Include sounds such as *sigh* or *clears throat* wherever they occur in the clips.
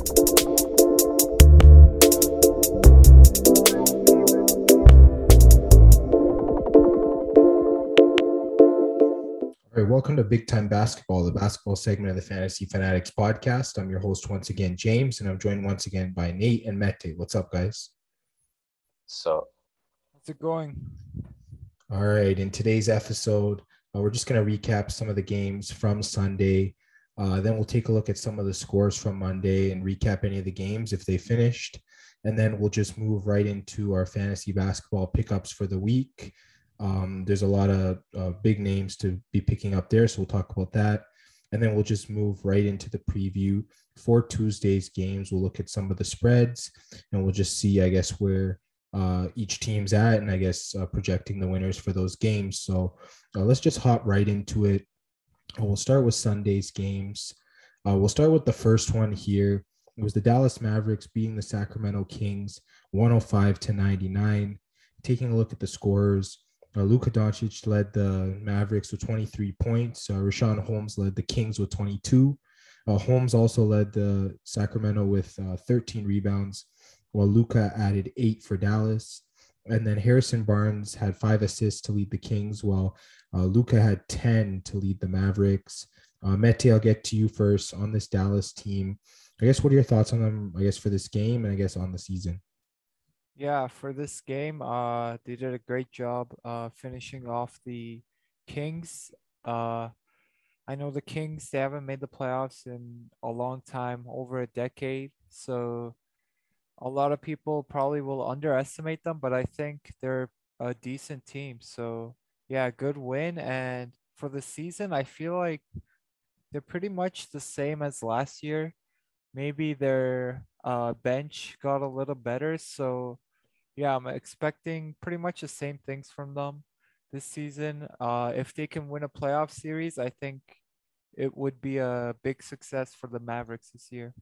All right, welcome to Big Time Basketball, the basketball segment of the Fantasy Fanatics podcast. I'm your host once again, James, and I'm joined once again by Nate and Mete. What's up, guys? So, How's it going? All right, in today's episode, uh, we're just going to recap some of the games from Sunday. Uh, then we'll take a look at some of the scores from Monday and recap any of the games if they finished. And then we'll just move right into our fantasy basketball pickups for the week. Um, there's a lot of uh, big names to be picking up there, so we'll talk about that. And then we'll just move right into the preview for Tuesday's games. We'll look at some of the spreads and we'll just see, I guess, where uh, each team's at and I guess uh, projecting the winners for those games. So uh, let's just hop right into it. We'll start with Sunday's games. Uh, we'll start with the first one here. It was the Dallas Mavericks beating the Sacramento Kings 105 to 99. Taking a look at the scores, uh, Luka Doncic led the Mavericks with 23 points. Uh, Richaun Holmes led the Kings with 22. Uh, Holmes also led the Sacramento with uh, 13 rebounds, while Luka added eight for Dallas. And then Harrison Barnes had five assists to lead the Kings, while uh, Luka had 10 to lead the Mavericks. Uh, Mete, I'll get to you first on this Dallas team. I guess what are your thoughts on them? I guess for this game and I guess on the season. Yeah, for this game, uh, they did a great job uh, finishing off the Kings. Uh, I know the Kings, they haven't made the playoffs in a long time, over a decade. So a lot of people probably will underestimate them, but I think they're a decent team. So yeah, good win. And for the season, I feel like they're pretty much the same as last year. Maybe their uh, bench got a little better. So yeah, I'm expecting pretty much the same things from them this season. Uh, if they can win a playoff series, I think it would be a big success for the Mavericks this year.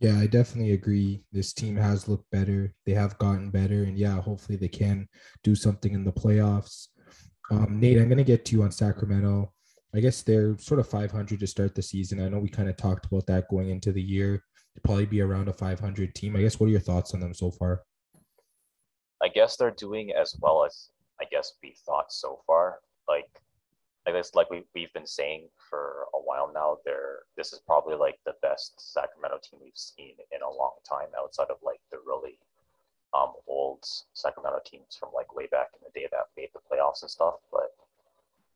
Yeah, I definitely agree. This team has looked better. They have gotten better. And yeah, hopefully they can do something in the playoffs. Um, Nate, I'm going to get to you on Sacramento. I guess they're sort of 500 to start the season. I know we kind of talked about that going into the year. They'd probably be around a 500 team. I guess what are your thoughts on them so far? I guess they're doing as well as I guess we thought so far. Like, I guess like we we've been saying for a while now, they're this is probably like the best Sacramento team we've seen in a long time outside of like the really um old Sacramento teams from like way back in the day that made the playoffs and stuff. But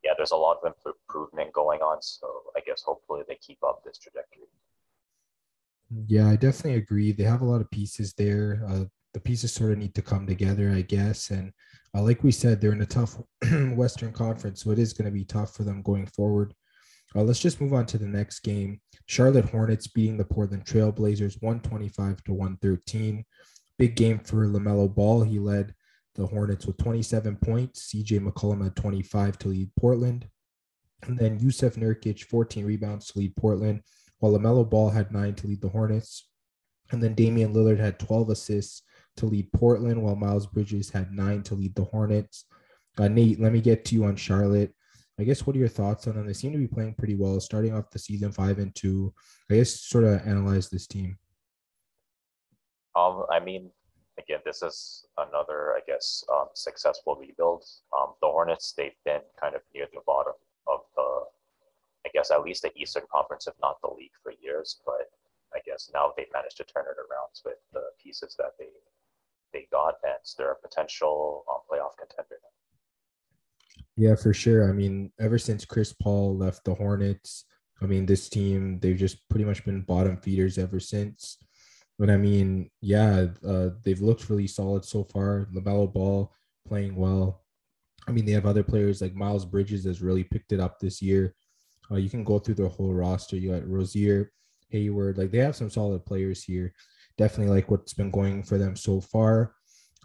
yeah, there's a lot of improvement going on. So I guess hopefully they keep up this trajectory. Yeah, I definitely agree. They have a lot of pieces there. Uh, the pieces sort of need to come together, I guess. And uh, like we said, they're in a tough *clears throat* Western Conference, so it is going to be tough for them going forward. Uh, let's just move on to the next game. Charlotte Hornets beating the Portland Trailblazers 125 to 113. Big game for LaMelo Ball. He led the Hornets with 27 points. CJ McCollum had 25 to lead Portland. And then Jusuf Nurkic, 14 rebounds to lead Portland, while LaMelo Ball had nine to lead the Hornets. And then Damian Lillard had 12 assists to lead Portland, while Miles Bridges had nine to lead the Hornets. Uh, Nate, let me get to you on Charlotte. I guess what are your thoughts on them? They seem to be playing pretty well, starting off the season five and two. I guess sort of analyze this team. Um, I mean, again, this is another, I guess, um, successful rebuild. Um, the Hornets, they've been kind of near the bottom of the, I guess, at least the Eastern Conference, if not the league, for years. But I guess now they've managed to turn it around with the pieces that they they got, and they're a potential um, playoff contender. Yeah, for sure. I mean, ever since Chris Paul left the Hornets, I mean, this team they've just pretty much been bottom feeders ever since. But I mean, yeah, uh, they've looked really solid so far. LaMelo Ball playing well. I mean, they have other players like Miles Bridges has really picked it up this year. Uh, you can go through the whole roster. You got Rozier, Hayward. Like they have some solid players here. Definitely like what's been going for them so far.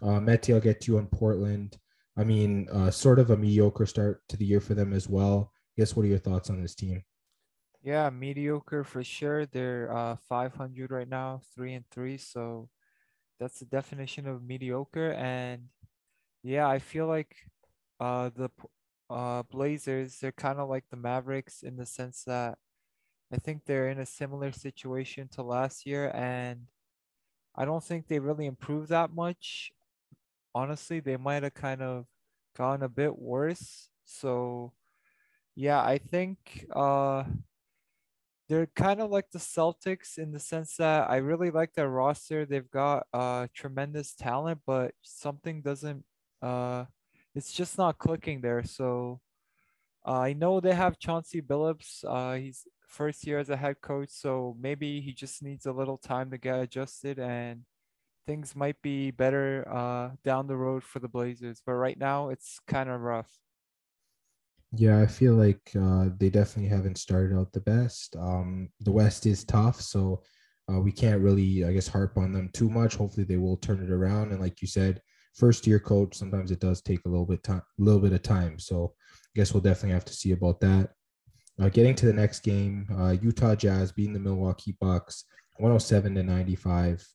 Uh, I'll get to you on Portland. I mean, uh, sort of a mediocre start to the year for them as well. I guess what are your thoughts on this team? Yeah, mediocre for sure. They're uh 500 right now, three and three. So that's the definition of mediocre. And yeah, I feel like uh the uh Blazers they're kind of like the Mavericks in the sense that I think they're in a similar situation to last year, and I don't think they really improved that much. Honestly, they might have kind of gone a bit worse. So, yeah, I think uh, they're kind of like the Celtics in the sense that I really like their roster. They've got uh, tremendous talent, but something doesn't. Uh, it's just not clicking there. So, uh, I know they have Chauncey Billups. Uh, he's first year as a head coach, so maybe he just needs a little time to get adjusted and things might be better uh, down the road for the Blazers. But right now, it's kind of rough. Yeah, I feel like uh, they definitely haven't started out the best. Um, the West is tough, so uh, we can't really, I guess, harp on them too much. Hopefully, they will turn it around. And like you said, first year coach, sometimes it does take a little bit time, a little bit of time. So I guess we'll definitely have to see about that. Uh, getting to the next game, uh, Utah Jazz beating the Milwaukee Bucks 107 to 95.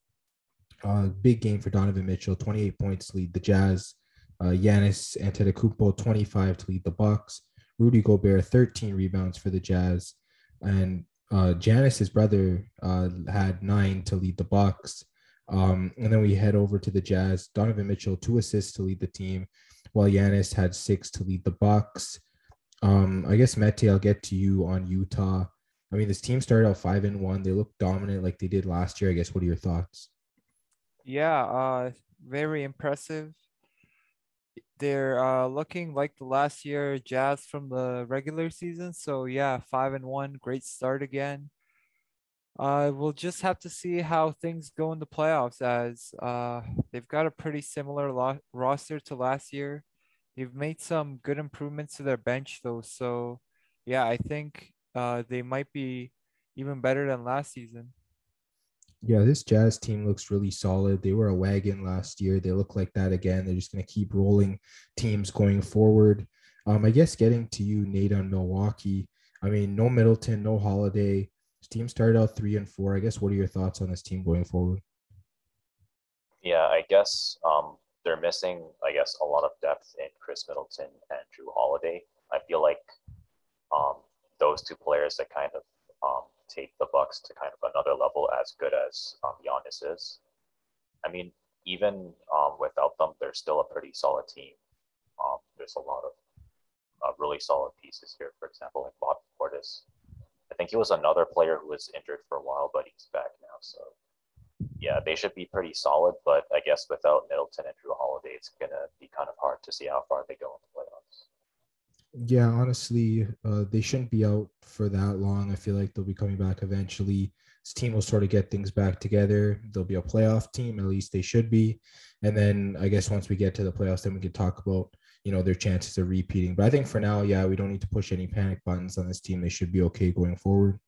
Uh, big game for Donovan Mitchell, 28 points lead the Jazz. Uh, Giannis Antetokounmpo, 25 to lead the Bucks. Rudy Gobert, 13 rebounds for the Jazz. And uh, Giannis's brother uh, had nine to lead the Bucks. Um, and then we head over to the Jazz. Donovan Mitchell, two assists to lead the team, while Giannis had six to lead the Bucks. Um, I guess Mete, I'll get to you on Utah. I mean, this team started out five and one. They look dominant like they did last year. I guess. What are your thoughts? Yeah, uh, very impressive. They're uh, looking like the last year Jazz from the regular season. So yeah, five and one, great start again. Uh, we'll just have to see how things go in the playoffs as uh, they've got a pretty similar lo- roster to last year. They've made some good improvements to their bench though. So yeah, I think uh, they might be even better than last season. Yeah, this Jazz team looks really solid. They were a wagon last year. They look like that again. They're just going to keep rolling teams going forward. Um, I guess getting to you, Nate, on Milwaukee. I mean, no Middleton, no Holiday. This team started out three and four. I guess what are your thoughts on this team going forward? Yeah, I guess um, they're missing, I guess, a lot of depth in Khris Middleton and Jrue Holiday. I feel like um, those two players that kind of um, take the Bucks to kind of another level as good as um, Giannis is. I mean, even um, without them, they're still a pretty solid team. Um, there's a lot of uh, really solid pieces here. For example, like Bob Portis. I think he was another player who was injured for a while, but he's back now. So yeah, they should be pretty solid. But I guess without Middleton and Jrue Holiday, it's gonna be kind of hard to see how far they go in the playoffs. Yeah, honestly, uh, they shouldn't be out for that long. I feel like they'll be coming back eventually. This team will sort of get things back together. They'll be a playoff team, at least they should be. And then I guess once we get to the playoffs, then we can talk about you know their chances of repeating. But I think for now, yeah, we don't need to push any panic buttons on this team. They should be okay going forward.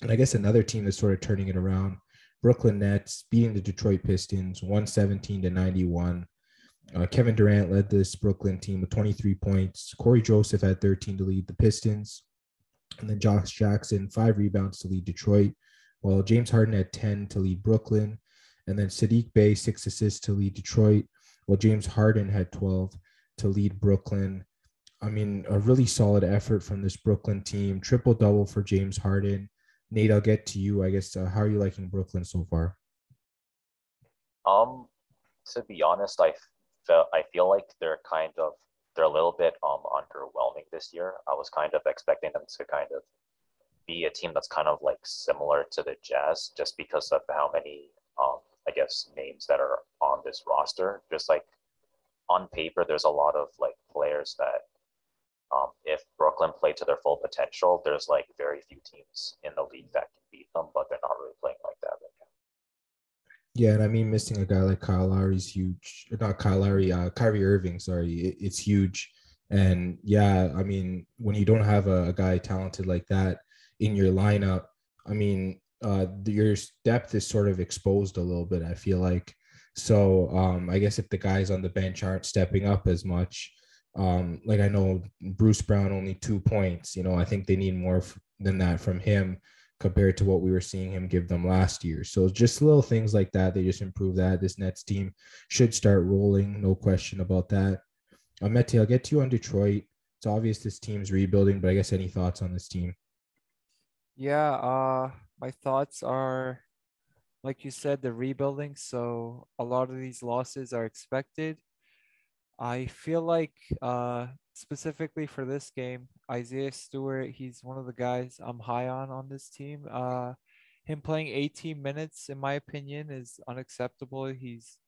And I guess another team that's sort of turning it around, Brooklyn Nets beating the Detroit Pistons 117 to 91. Uh, Kevin Durant led this Brooklyn team with 23 points. Cory Joseph had 13 to lead the Pistons. And then Josh Jackson, five rebounds to lead Detroit, while James Harden had 10 to lead Brooklyn. And then Saddiq Bey, six assists to lead Detroit, while James Harden had 12 to lead Brooklyn. I mean, a really solid effort from this Brooklyn team. Triple double for James Harden. Nate, I'll get to you. I guess uh, how are you liking Brooklyn so far? Um, to be honest, I felt I feel like they're kind of they're a little bit um underwhelming this year. I was kind of expecting them to kind of be a team that's kind of like similar to the Jazz, just because of how many um I guess names that are on this roster. Just like on paper, there's a lot of like players that um, if Brooklyn played to their full potential, there's like very few teams in the league that can beat them, but they're not really playing like that right now. Yeah, and I mean missing a guy like Kyle Lowry is huge. Not Kyle Lowry, uh, Kyrie Irving. Sorry, it, it's huge. And yeah, I mean when you don't have a, a, guy talented like that in your lineup, I mean uh, your depth is sort of exposed a little bit. I feel like. So um, I guess if the guys on the bench aren't stepping up as much, um, like I know Bruce Brown only two points. You know, I think they need more f- than that from him compared to what we were seeing him give them last year. So just little things like that, they just improve that. This Nets team should start rolling, no question about that. Uh, Mete, I'll get to you on Detroit. It's obvious this team's rebuilding, but I guess any thoughts on this team? Yeah, uh, my thoughts are, like you said, the rebuilding. So a lot of these losses are expected. I feel like, uh, specifically for this game, Isaiah Stewart, he's one of the guys I'm high on on this team. Uh, him playing 18 minutes, in my opinion, is unacceptable. He's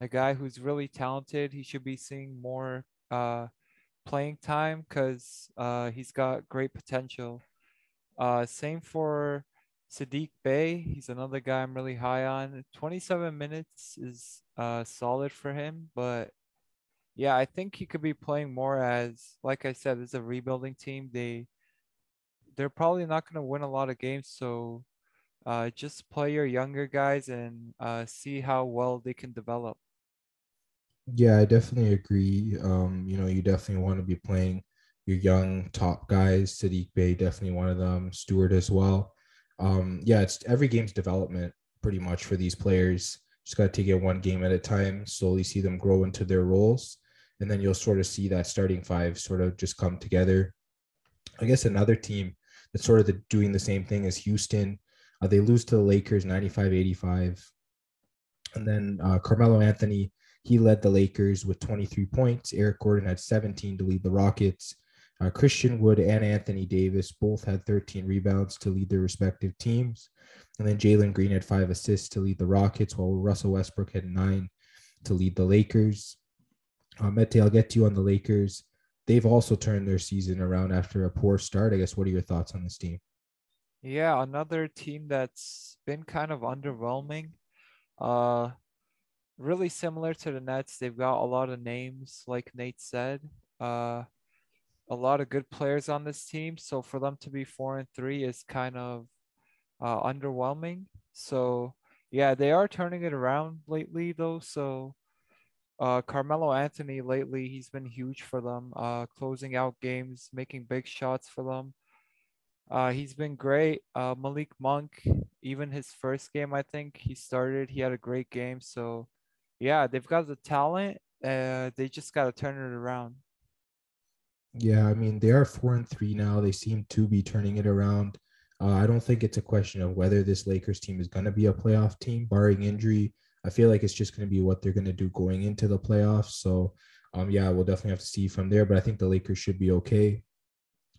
a guy who's really talented. He should be seeing more uh, playing time because uh, he's got great potential. Uh, same for Saddiq Bey. He's another guy I'm really high on. 27 minutes is uh, solid for him, but yeah, I think he could be playing more as, like I said, it's a rebuilding team. They they're probably not going to win a lot of games, so uh, just play your younger guys and uh, see how well they can develop. Yeah, I definitely agree. Um, you know, you definitely want to be playing your young top guys. Saddiq Bey, definitely one of them. Stewart as well. Um, yeah, it's every game's development pretty much for these players. Just got to take it one game at a time, slowly see them grow into their roles. And then you'll sort of see that starting five sort of just come together. I guess another team that's sort of the, doing the same thing as Houston. Uh, they lose to the Lakers 95 85. And then uh, Carmelo Anthony he led the Lakers with 23 points. Eric Gordon had 17 to lead the Rockets. Uh, Christian Wood and Anthony Davis both had 13 rebounds to lead their respective teams. And then Jalen Green had five assists to lead the Rockets, while Russell Westbrook had nine to lead the Lakers. Uh, Mete, I'll get to you on the Lakers. They've also turned their season around after a poor start. I guess, what are your thoughts on this team? Yeah, another team that's been kind of underwhelming. Uh, really similar to the Nets. They've got a lot of names, like Nate said. Uh, a lot of good players on this team. So for them to be four and three is kind of uh, underwhelming. So yeah, they are turning it around lately though. So uh, Carmelo Anthony lately, he's been huge for them, uh, closing out games, making big shots for them. Uh, he's been great. Uh, Malik Monk, even his first game, I think he started, he had a great game. So yeah, they've got the talent. Uh, they just got to turn it around. Yeah, I mean they are four and three now. They seem to be turning it around. Uh, I don't think it's a question of whether this Lakers team is going to be a playoff team, barring injury. I feel like it's just going to be what they're going to do going into the playoffs. So, um, yeah, we'll definitely have to see from there. But I think the Lakers should be okay.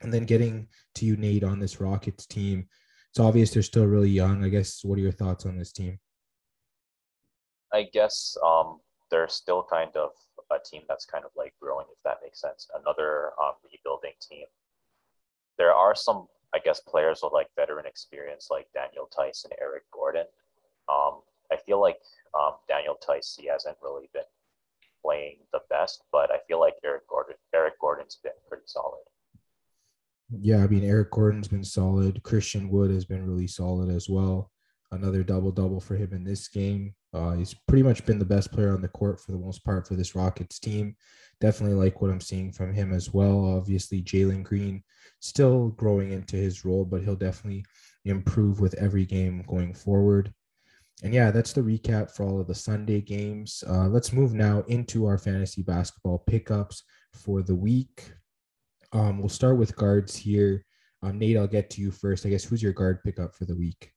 And then getting to you, Nate, on this Rockets team, it's obvious they're still really young. I guess what are your thoughts on this team? I guess um, they're still kind of a team that's kind of like growing, if that makes sense. Another um, rebuilding team. There are some, I guess, players with like veteran experience, like Daniel Theis and Eric Gordon. Um, I feel like um, Daniel Theis he hasn't really been playing the best, but I feel like Eric Gordon, Eric Gordon's been pretty solid. Yeah, I mean Eric Gordon's been solid. Christian Wood has been really solid as well. Another double double for him in this game. Uh, he's pretty much been the best player on the court for the most part for this Rockets team. Definitely like what I'm seeing from him as well. Obviously, Jalen Green still growing into his role, but he'll definitely improve with every game going forward. And yeah, that's the recap for all of the Sunday games. Uh, let's move now into our fantasy basketball pickups for the week. Um, we'll start with guards here. Um, Nate, I'll get to you first. I guess who's your guard pickup for the week?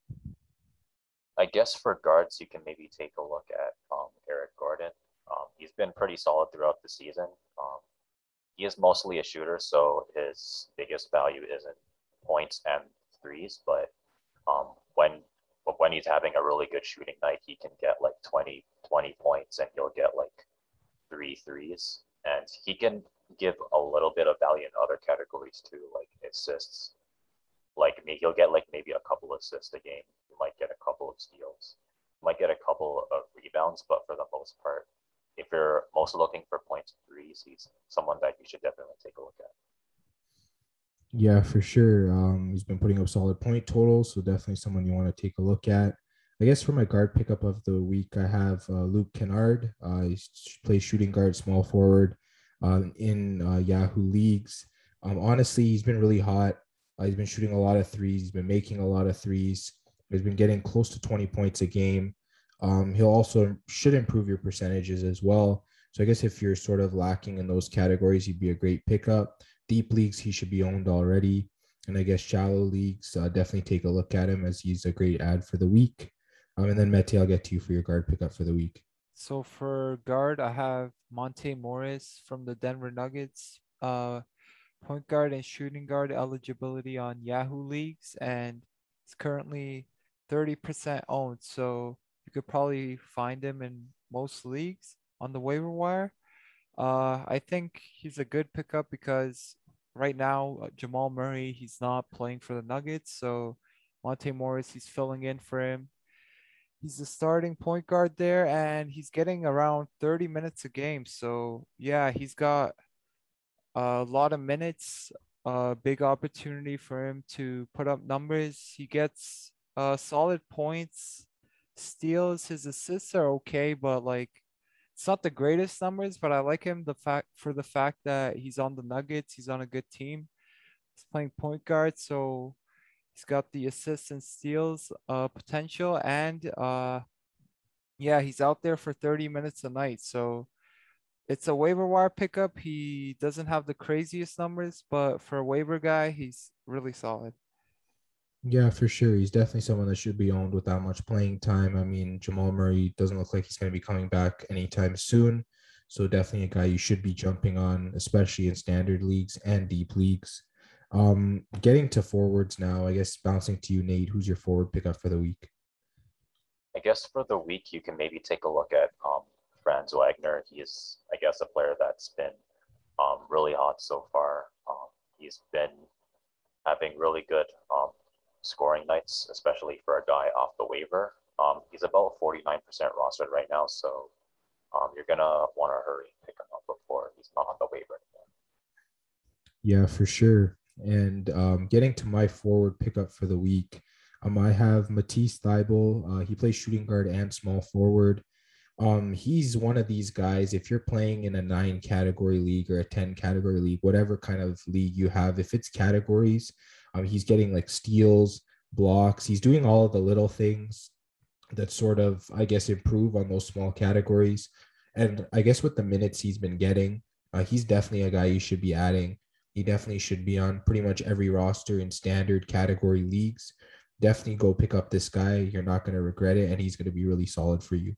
I guess for guards, you can maybe take a look at um, Eric Gordon. Um, he's been pretty solid throughout the season. Um, he is mostly a shooter, so his biggest value isn't points and threes. But um, when but when he's having a really good shooting night, he can get like 20, 20 points and he'll get like three threes. And he can give a little bit of value in other categories too, like assists. Like me, he'll get like maybe a couple assists a game might get a couple of steals, might get a couple of rebounds, but for the most part, if you're mostly looking for points threes, he's someone that you should definitely take a look at. Yeah, for sure. Um, he's been putting up solid point totals, so definitely someone you want to take a look at. I guess for my guard pickup of the week, I have uh, Luke Kennard. Uh, he plays shooting guard, small forward uh, in uh, Yahoo leagues. Um, honestly, he's been really hot. Uh, he's been shooting a lot of threes. He's been making a lot of threes. He's been getting close to 20 points a game. Um, he'll also should improve your percentages as well. So I guess if you're sort of lacking in those categories, he'd be a great pickup. Deep leagues, he should be owned already. and I guess shallow leagues, uh, definitely take a look at him as he's a great add for the week. Um, and then Mete, I'll get to you for your guard pickup for the week. So for guard, I have Monte Morris from the Denver Nuggets. Uh, point guard and shooting guard eligibility on Yahoo leagues, and it's currently 30% owned. So you could probably find him in most leagues on the waiver wire. Uh, I think he's a good pickup because right now uh, Jamal Murray he's not playing for the Nuggets, so Monte Morris he's filling in for him. He's the starting point guard there, and he's getting around 30 minutes a game. So yeah, he's got a lot of minutes. A big opportunity for him to put up numbers. He gets uh, solid points, steals. His assists are okay, but like it's not the greatest numbers, but I like him the fact for the fact that he's on the Nuggets, he's on a good team. He's playing point guard, so he's got the assists and steals uh potential and uh yeah, he's out there for 30 minutes a night. So it's a waiver wire pickup. He doesn't have the craziest numbers, but for a waiver guy, he's really solid. Yeah, for sure. He's definitely someone that should be owned without much playing time. I mean, Jamal Murray doesn't look like he's going to be coming back anytime soon. So definitely a guy you should be jumping on, especially in standard leagues and deep leagues. Um, getting to forwards now, I guess bouncing to you, Nate. Who's your forward pickup for the week? I guess for the week, you can maybe take a look at um, Franz Wagner. He's, I guess, a player that's been um, really hot so far. Um, he's been having really good um, scoring nights, especially for a guy off the waiver. Um, he's about 49% rostered right now, so um, you're gonna want to hurry pick him up before he's not on the waiver anymore. Yeah, for sure. And um, getting to my forward pickup for the week, um, I have Matisse Thybulle. Uh, he plays shooting guard and small forward. Um, he's one of these guys. If you're playing in a nine category league or a 10 category league, whatever kind of league you have, if it's categories, um, he's getting like steals, blocks. He's doing all of the little things that sort of, I guess, improve on those small categories. And I guess with the minutes he's been getting, uh, he's definitely a guy you should be adding. He definitely should be on pretty much every roster in standard category leagues. Definitely go pick up this guy. You're not going to regret it, and he's going to be really solid for you.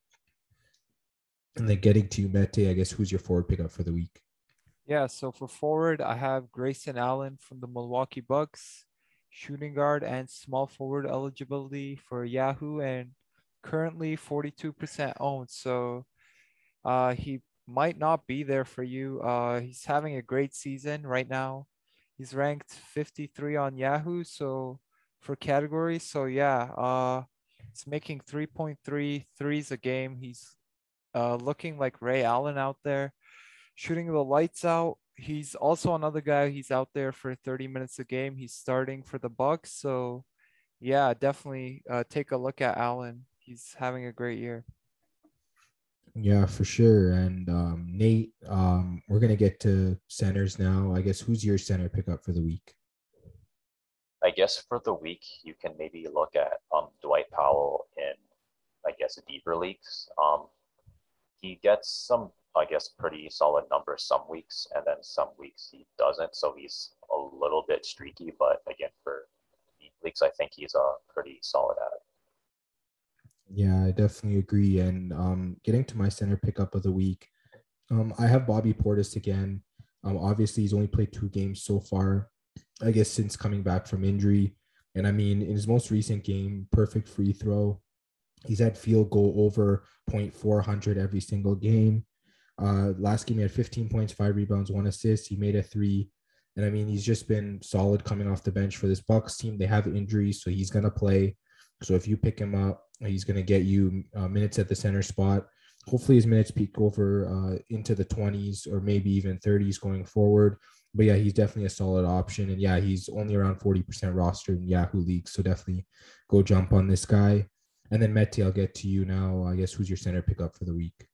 And then getting to you, Mete, I guess who's your forward pickup for the week? Yeah, so for forward, I have Grayson Allen from the Milwaukee Bucks, shooting guard and small forward eligibility for Yahoo, and currently 42% owned. So uh, he might not be there for you. Uh, he's having a great season right now. He's ranked 53 on Yahoo. So for categories, so yeah, uh, he's making 3.3 threes a game. He's uh, looking like Ray Allen out there shooting the lights out. He's also another guy. He's out there for 30 minutes a game. He's starting for the Bucks. So, yeah, definitely uh, take a look at Allen. He's having a great year. Yeah, for sure. And um, Nate, um, we're gonna get to centers now. I guess who's your center pickup for the week? I guess for the week, you can maybe look at um, Dwight Powell in, I guess, deeper leagues. Um, he gets some I guess, pretty solid numbers some weeks, and then some weeks he doesn't. So he's a little bit streaky, but again, for leagues, I think he's a pretty solid at it. Yeah, I definitely agree. And um, getting to my center pickup of the week, um, I have Bobby Portis again. Um, obviously, he's only played two games so far, I guess, since coming back from injury. And I mean, in his most recent game, perfect free throw. He's had field goal over 0.400 every single game. Uh, last game he had 15 points, five rebounds, one assist. He made a three, and I mean he's just been solid coming off the bench for this Bucks team. They have injuries, so he's gonna play. So if you pick him up, he's gonna get you uh, minutes at the center spot. Hopefully his minutes peak over uh, into the 20s or maybe even 30s going forward. But yeah, he's definitely a solid option, and yeah, he's only around 40% rostered in Yahoo leagues. So definitely go jump on this guy. And then Mete, I'll get to you now. I guess who's your center pickup for the week?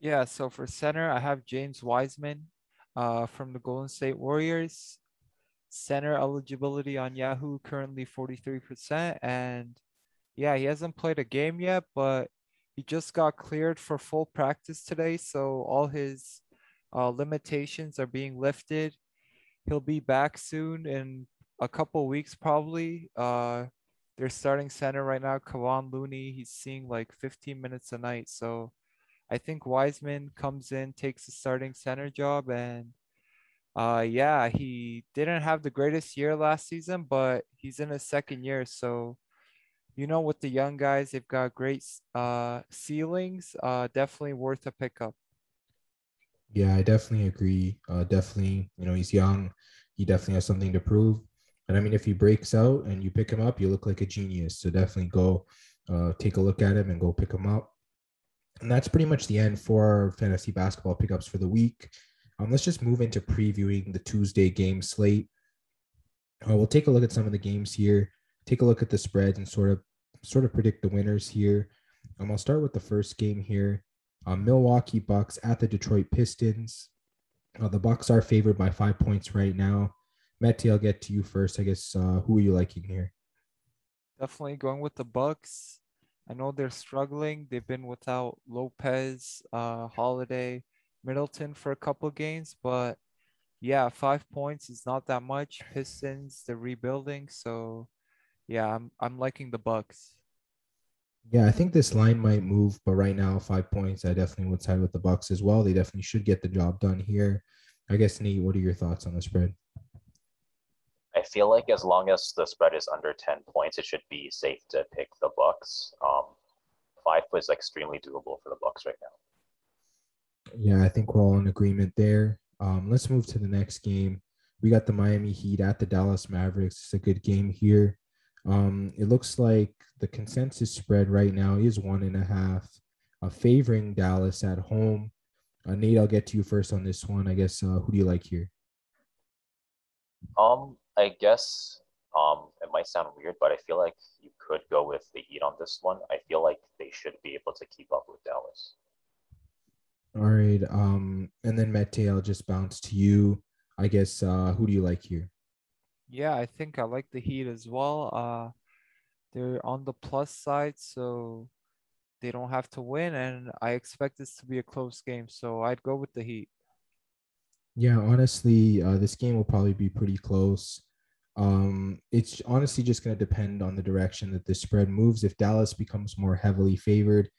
Yeah, so for center, I have James Wiseman uh, from the Golden State Warriors. Center eligibility on Yahoo currently 43%. And yeah, he hasn't played a game yet, but he just got cleared for full practice today. So all his uh, limitations are being lifted. He'll be back soon in a couple weeks probably. Uh, they're starting center right now, Kevon Looney. He's seeing like 15 minutes a night. So I think Wiseman comes in, takes the starting center job, and uh, yeah, he didn't have the greatest year last season, but he's in his second year. So you know, with the young guys, they've got great uh, ceilings. Uh, definitely worth a pickup. Yeah, I definitely agree. Uh, definitely, you know, he's young. He definitely has something to prove. And I mean, if he breaks out and you pick him up, you look like a genius. So definitely go uh, take a look at him and go pick him up. And that's pretty much the end for fantasy basketball pickups for the week. Um, let's just move into previewing the Tuesday game slate. Uh, we'll take a look at some of the games here, take a look at the spreads, and sort of sort of predict the winners here. Um, I'll start with the first game here. Um, Milwaukee Bucks at the Detroit Pistons. Uh, the Bucks are favored by five points right now. Mete, I'll get to you first. I guess uh, who are you liking here? Definitely going with the Bucks. I know they're struggling. They've been without Lopez, uh, Holiday, Middleton for a couple games, but yeah, five points is not that much. Pistons, they're rebuilding, so yeah, I'm I'm liking the Bucks. Yeah, I think this line might move, but right now, five points. I definitely would side with the Bucks as well. They definitely should get the job done here. I guess Nate, what are your thoughts on the spread? I feel like as long as the spread is under ten points, it should be safe to pick the Bucks. Um, five was extremely doable for the Bucks right now. Yeah, I think we're all in agreement there. Um, let's move to the next game. We got the Miami Heat at the Dallas Mavericks. It's a good game here. Um, it looks like the consensus spread right now is one and a half, uh, favoring Dallas at home. Uh, Nate, I'll get to you first on this one. I guess uh, who do you like here? Um, I guess um, it might sound weird, but I feel like you could go with the Heat on this one. I feel like they should be able to keep up with Dallas. All right. Um, and then Mete, I'll just bounce to you. I guess uh, who do you like here? Yeah, I think I like the Heat as well. Uh, they're on the plus side, so they don't have to win, and I expect this to be a close game. So I'd go with the Heat. Yeah, honestly, uh, this game will probably be pretty close. Um, it's honestly just going to depend on the direction that the spread moves. If Dallas becomes more heavily favored,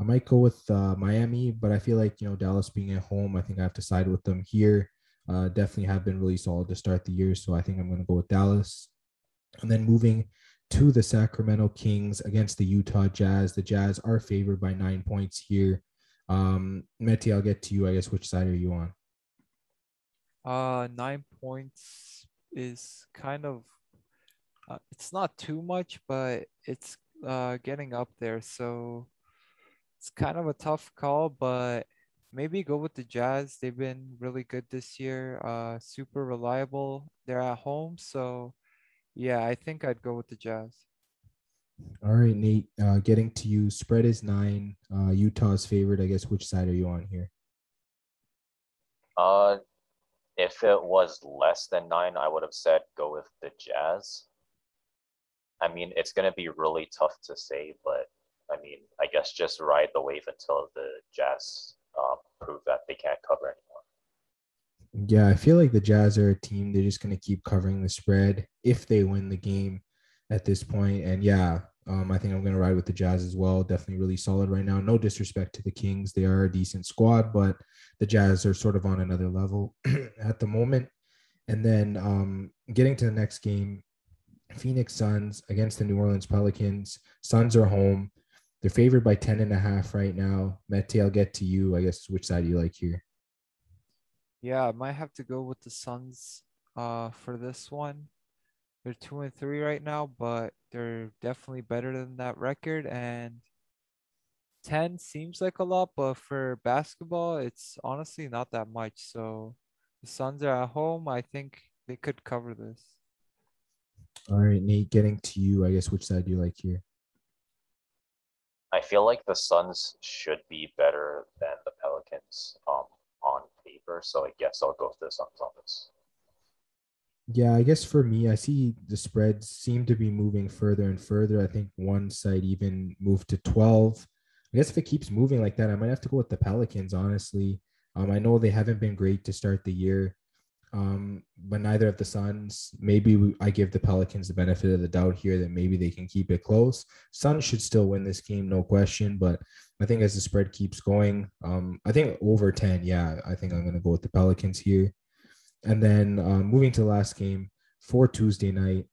I might go with uh, Miami, but I feel like you know Dallas being at home, I think I have to side with them here. Uh, definitely have been really solid to start the year, so I think I'm going to go with Dallas. And then moving to the Sacramento Kings against the Utah Jazz. The Jazz are favored by nine points here. Um, Mete, I'll get to you. I guess which side are you on? Uh, nine points is kind of. Uh, it's not too much, but it's uh getting up there. So it's kind of a tough call, but maybe go with the Jazz. They've been really good this year. Uh, super reliable. They're at home, so yeah, I think I'd go with the Jazz. All right, Nate. Uh, getting to you. Spread is nine. Uh, Utah's favorite. I guess which side are you on here? Uh, if it was less than nine, I would have said go with the Jazz. I mean, it's going to be really tough to say, but I mean, I guess just ride the wave until the Jazz uh, prove that they can't cover anymore. Yeah, I feel like the Jazz are a team. They're just going to keep covering the spread if they win the game at this point. And yeah, um, I think I'm going to ride with the Jazz as well. Definitely really solid right now. No disrespect to the Kings. They are a decent squad, but the Jazz are sort of on another level *clears throat* at the moment. And then um, getting to the next game, Phoenix Suns against the New Orleans Pelicans. Suns are home. They're favored by 10 and a half right now. Mete, I'll get to you. I guess which side do you like here? Yeah, I might have to go with the Suns uh, for this one. They're two and three right now, but they're definitely better than that record. And 10 seems like a lot, but for basketball, it's honestly not that much. So the Suns are at home. I think they could cover this. All right, Nate, getting to you. I guess which side do you like here? I feel like the Suns should be better than the Pelicans um, on paper, so I guess I'll go with the Suns on this. Yeah, I guess for me, I see the spreads seem to be moving further and further. I think one side even moved to 12. I guess if it keeps moving like that, I might have to go with the Pelicans, honestly. Um, I know they haven't been great to start the year. Um, but neither of the Suns. Maybe we, I give the Pelicans the benefit of the doubt here that maybe they can keep it close. Suns should still win this game, no question. But I think as the spread keeps going, um, I think over 10, yeah, I think I'm going to go with the Pelicans here. And then um, moving to the last game for Tuesday night,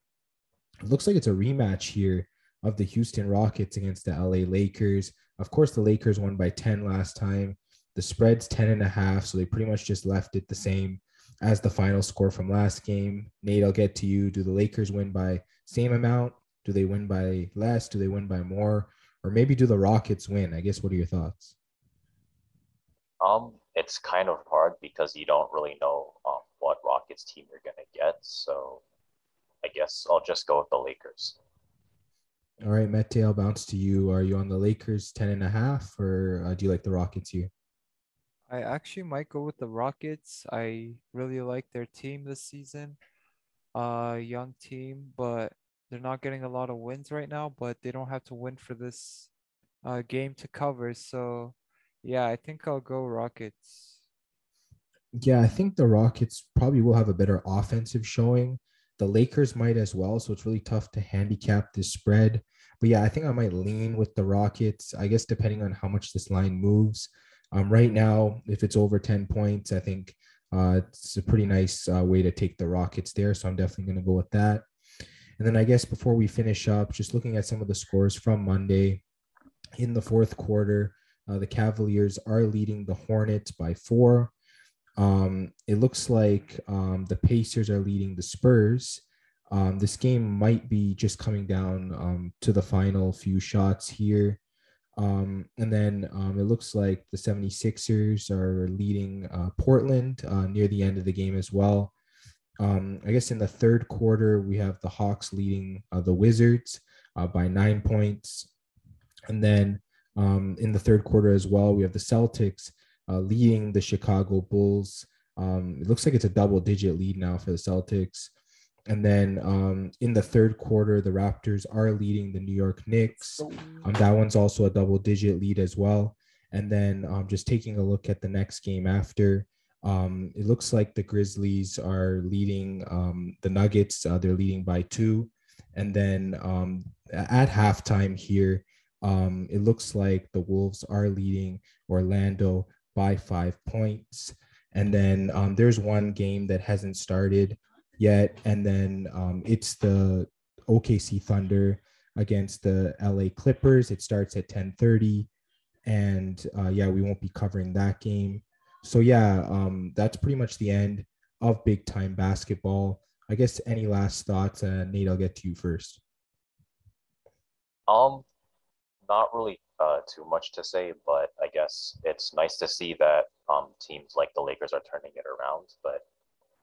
it looks like it's a rematch here of the Houston Rockets against the LA Lakers. Of course, the Lakers won by 10 last time. The spread's 10 and a half, so they pretty much just left it the same as the final score from last game. Nate, I'll get to you. Do the Lakers win by same amount? Do they win by less? Do they win by more? Or maybe do the Rockets win? I guess what are your thoughts? Um, it's kind of hard because you don't really know Rockets team you're gonna get. So I guess I'll just go with the Lakers. All right, Mete, I'll bounce to you. Are you on the Lakers 10 and a half or uh, do you like the Rockets here? I actually might go with the Rockets. I really like their team this season. Uh, young team, but they're not getting a lot of wins right now, but they don't have to win for this uh, game to cover. So, yeah, I think I'll go Rockets. Yeah, I think the Rockets probably will have a better offensive showing. The Lakers might as well. So it's really tough to handicap this spread. But yeah, I think I might lean with the Rockets. I guess depending on how much this line moves. Um, right now, if it's over 10 points, I think uh, it's a pretty nice uh, way to take the Rockets there. So I'm definitely going to go with that. And then I guess before we finish up, just looking at some of the scores from Monday in the fourth quarter, uh, the Cavaliers are leading the Hornets by four. Um, it looks like um, the Pacers are leading the Spurs. Um, this game might be just coming down um, to the final few shots here. Um, and then um, it looks like the 76ers are leading uh, Portland uh, near the end of the game as well. I guess in the third quarter, we have the Hawks leading uh, the Wizards uh, by nine points. And then in the third quarter as well, we have the Celtics uh, leading the Chicago Bulls. Um, it looks like it's a double digit lead now for the Celtics. And then um, in the third quarter, the Raptors are leading the New York Knicks. Um, that one's also a double digit lead as well. And then um, just taking a look at the next game after, um, it looks like the Grizzlies are leading um, the Nuggets. Uh, they're leading by two. And then um, at halftime here, um, it looks like the Wolves are leading Orlando by five points. And then um, there's one game that hasn't started yet. And then um, it's the OKC Thunder against the LA Clippers. It starts at 10:30, and uh, yeah, we won't be covering that game. So yeah, um, that's pretty much the end of big time basketball. I guess any last thoughts, uh, Nate? I'll get to you first. Um, not really uh, too much to say, but I guess it's nice to see that um, teams like the Lakers are turning it around. But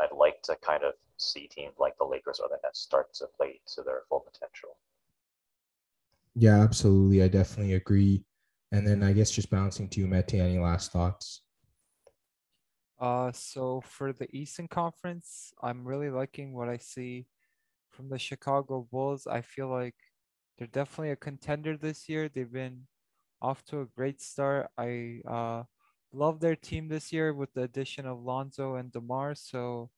I'd like to kind of see teams like the Lakers or the Nets start to play to their full potential. Yeah, absolutely. I definitely agree. And then I guess just bouncing to you, Mete, any last thoughts? Uh, so for the Eastern Conference, I'm really liking what I see from the Chicago Bulls. I feel like they're definitely a contender this year. They've been off to a great start. I uh, love their team this year with the addition of Lonzo and DeMar. So,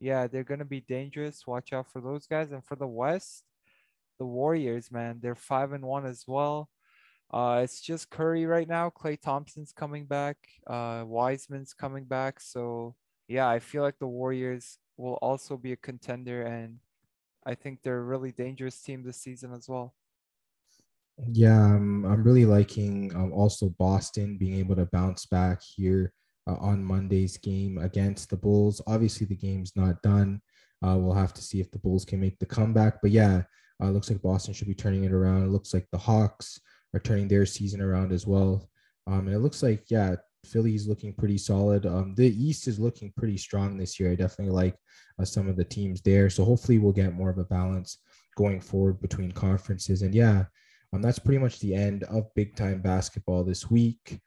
yeah, they're going to be dangerous. Watch out for those guys. And for the West, the Warriors, man, they're five and one as well. Uh, it's just Curry right now. Klay Thompson's coming back. Uh, Wiseman's coming back. So, yeah, I feel like the Warriors will also be a contender. And I think they're a really dangerous team this season as well. Yeah, I'm, I'm really liking um, also Boston being able to bounce back here uh, on Monday's game against the Bulls. Obviously, the game's not done. Uh, we'll have to see if the Bulls can make the comeback. But yeah, uh, looks like Boston should be turning it around. It looks like the Hawks are turning their season around as well. Um, and it looks like, yeah, Philly's looking pretty solid. Um, the East is looking pretty strong this year. I definitely like uh, some of the teams there. So hopefully we'll get more of a balance going forward between conferences. And yeah, um, that's pretty much the end of big time basketball this week.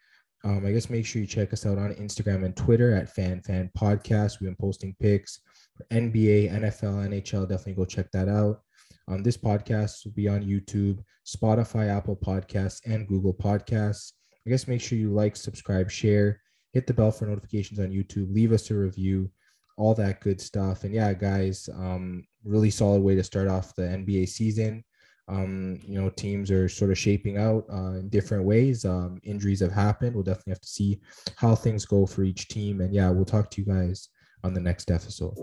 Um, I guess make sure you check us out on Instagram and Twitter at Fan Fan Podcast. We've been posting pics for NBA, NFL, NHL. Definitely go check that out. Um, this podcast will be on YouTube, Spotify, Apple Podcasts, and Google Podcasts. I guess make sure you like, subscribe, share, hit the bell for notifications on YouTube, leave us a review. all that good stuff. And yeah, guys, um, really solid way to start off the NBA season. Um, you know, teams are sort of shaping out uh, in different ways. Um, injuries have happened. We'll definitely have to see how things go for each team. And yeah, we'll talk to you guys on the next episode.